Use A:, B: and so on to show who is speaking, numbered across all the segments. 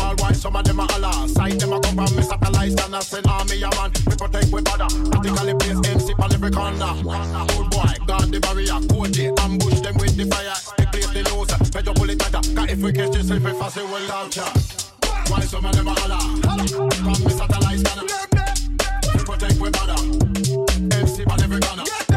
A: all white, some of them are Allah. Side them a come and
B: mess up
A: the lies,
B: I
A: send army a
C: man? We protect we bother. Practically place game, sip and every corner. Good boy, guard the barrier. Code they ambush them with the fire. They place the news, better pull bullet tighter. Cause if we catch this, if we fast, it will launch Why some of them are Allah? Come mess up the lies, can I? We protect we bother. MC on every corner.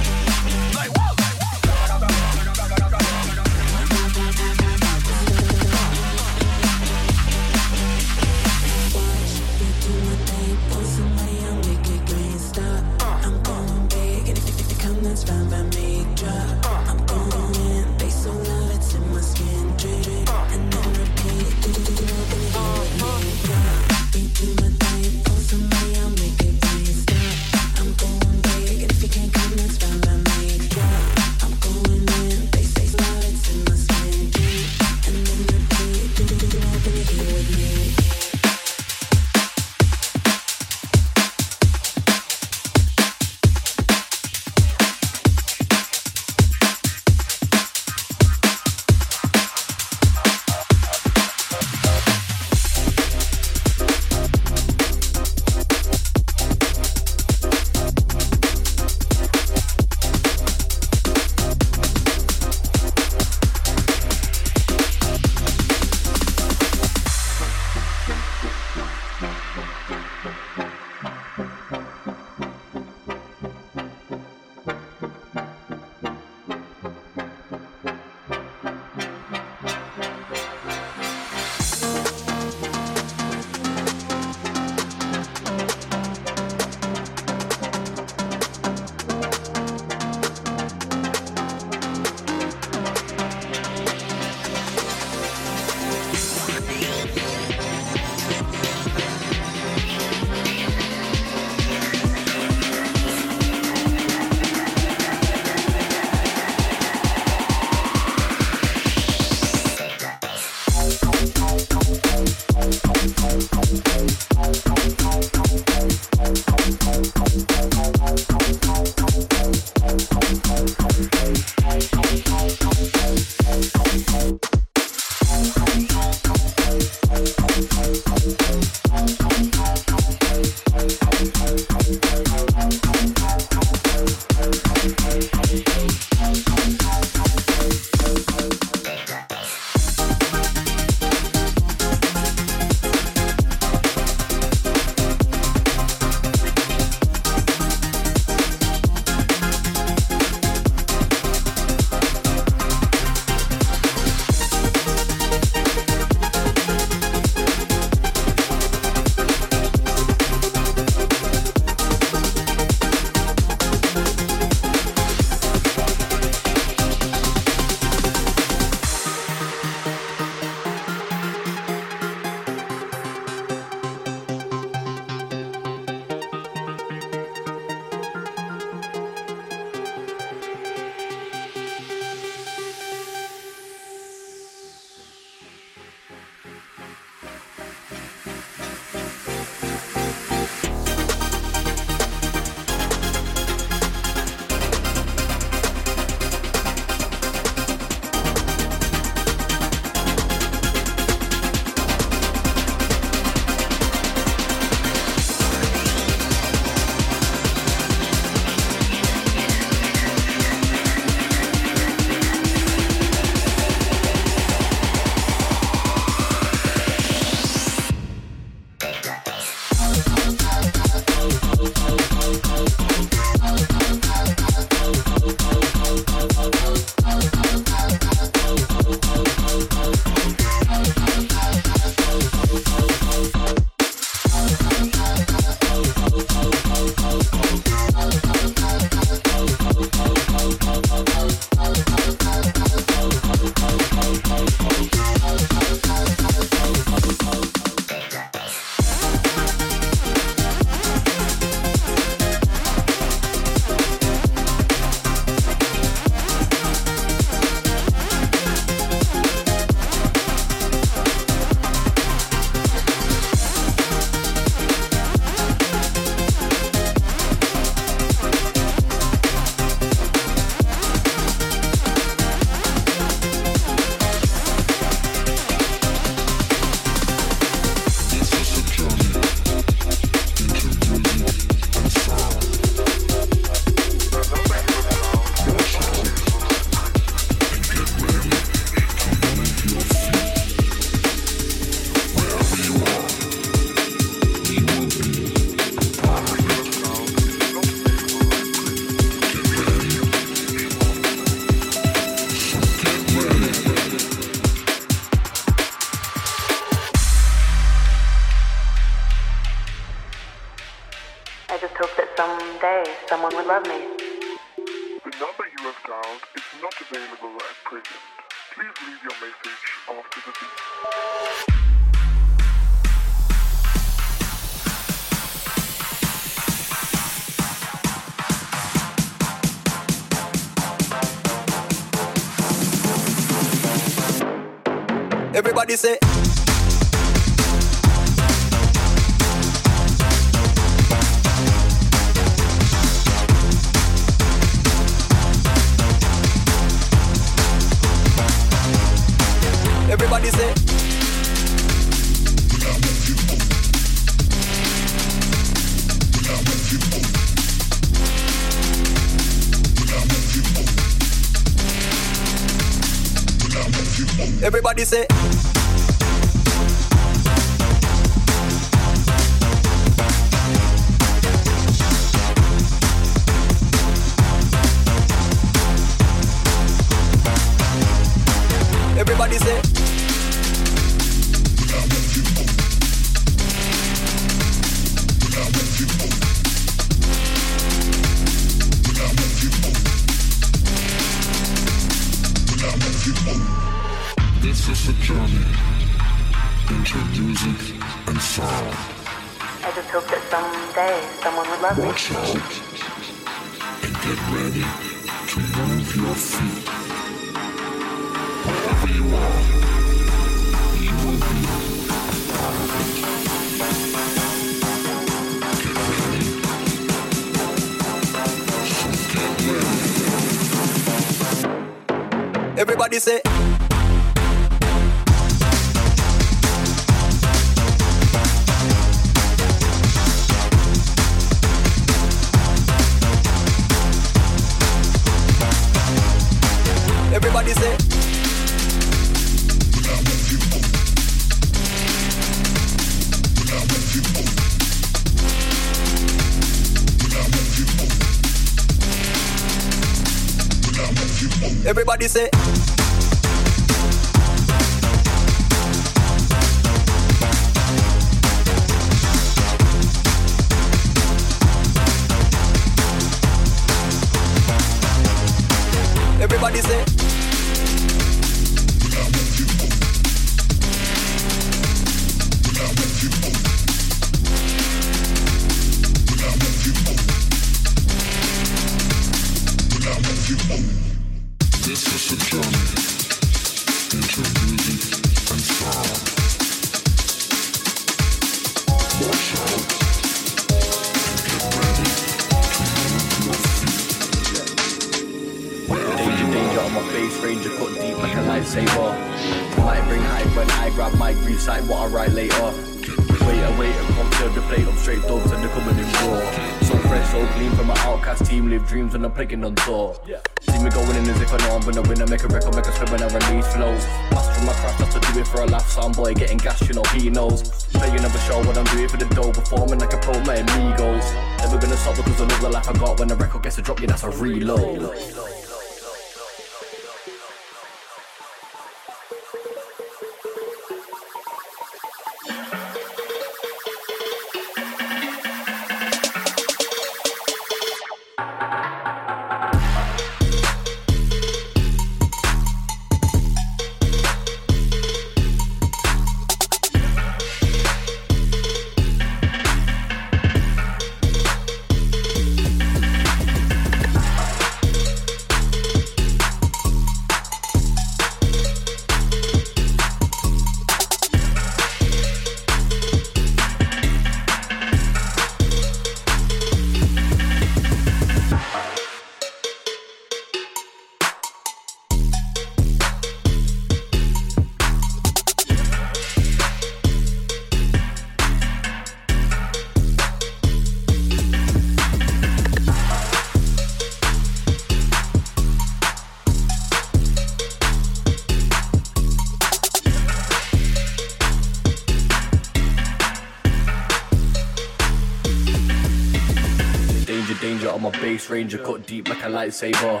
C: Bass ranger, cut deep like a lightsaber.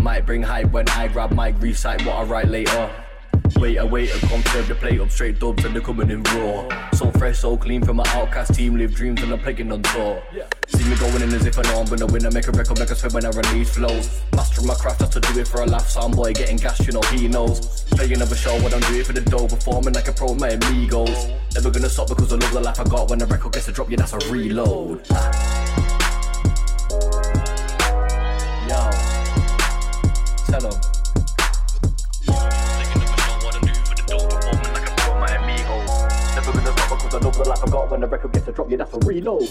C: Might bring hype when I grab my recite what I write later. Wait, I wait, and come serve the plate up straight dubs and they're coming in raw. So fresh, so clean from my outcast team, live dreams and I'm playing on tour. See me going in as if I know I'm gonna win. I make a record, make a spin when I release flows. Mastering my craft, have to do it for a laugh. Sound boy getting gas, you know he knows. Playing another show, I don't do it for the dough. Performing like a pro, my amigos. Never gonna stop because I love the life I got. When the record gets a drop, yeah, that's a reload. Ah. Love the life I got. When the record gets a drop, yeah, that's a reload.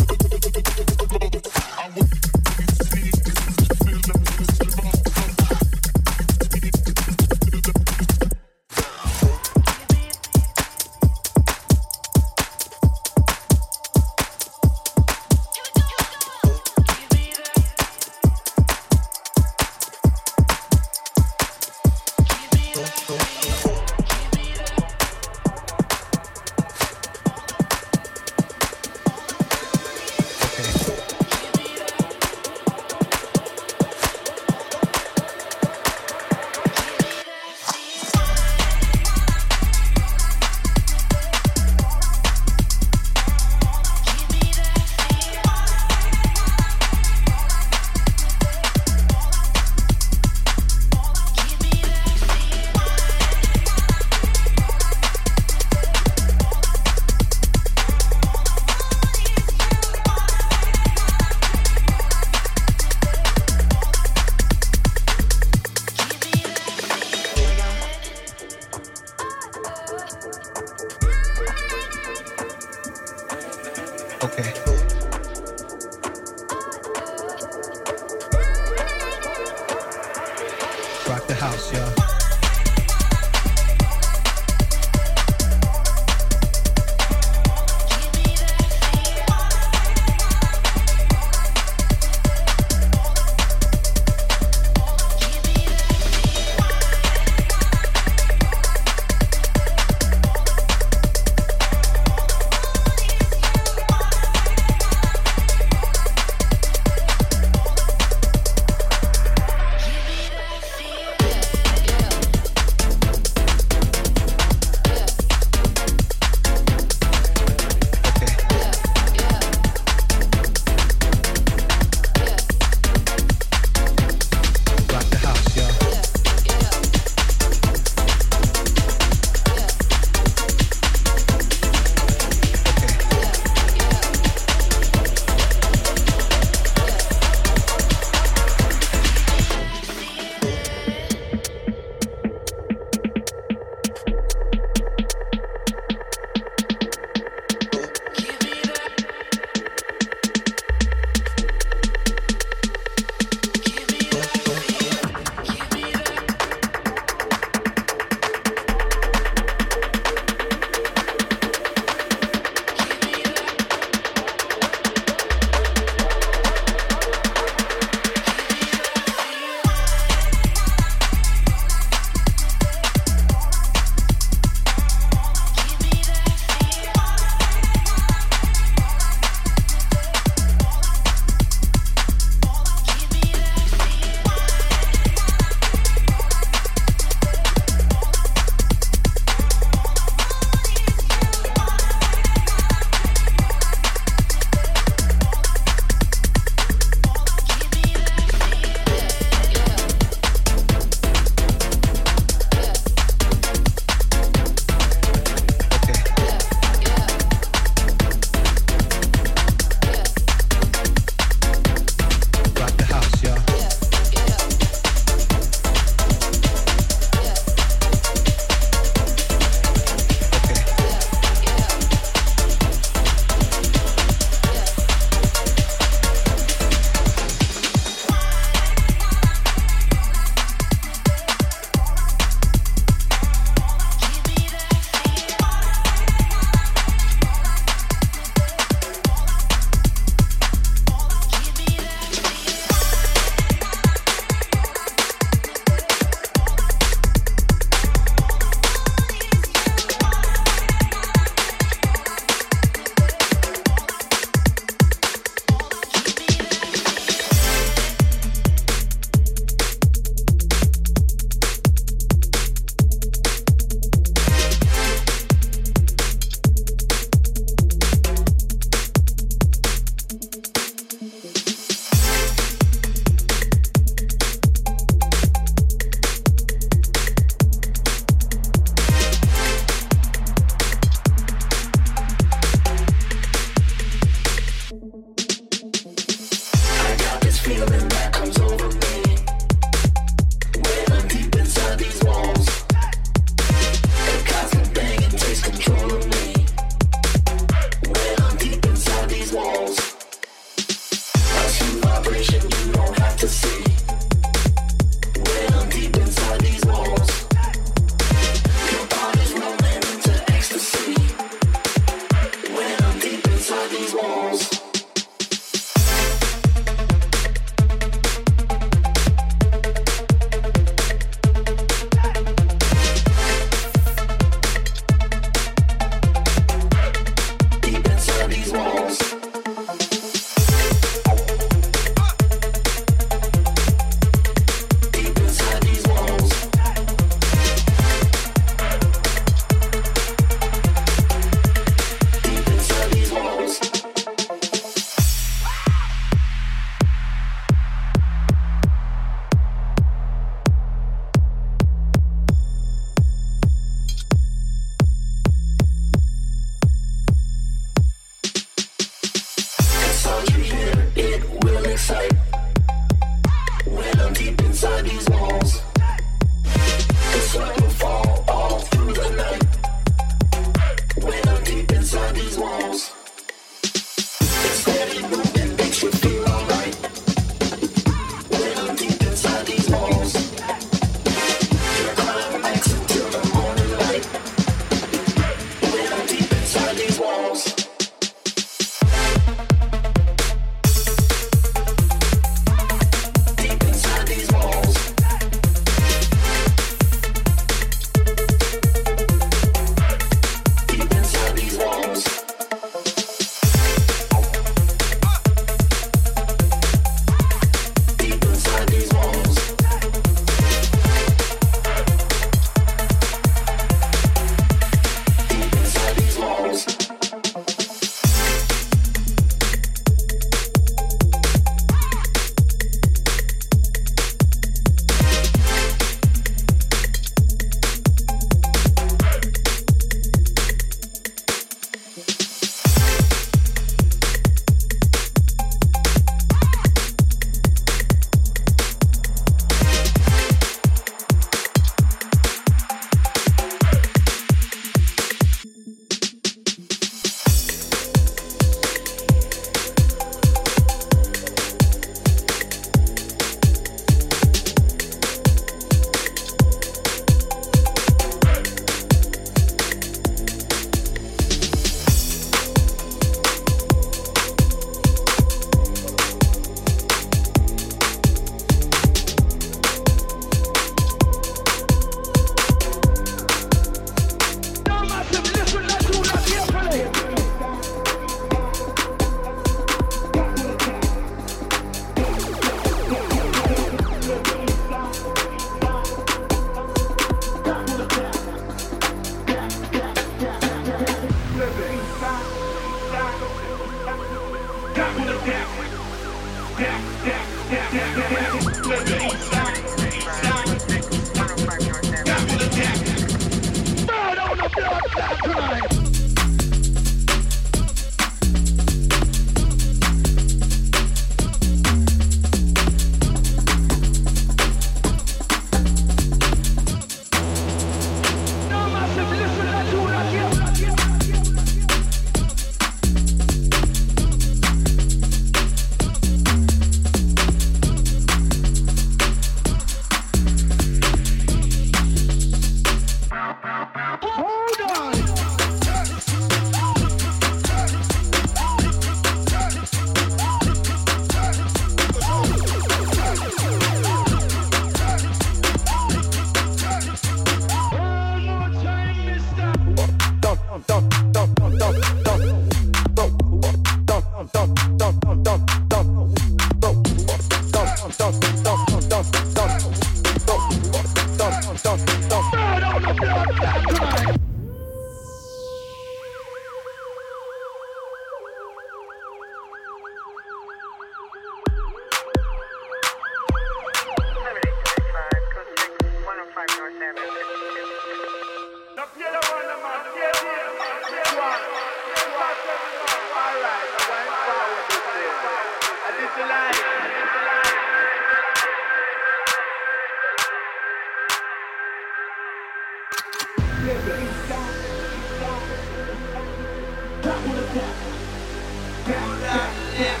D: Sound.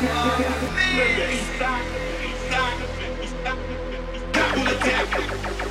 D: My sound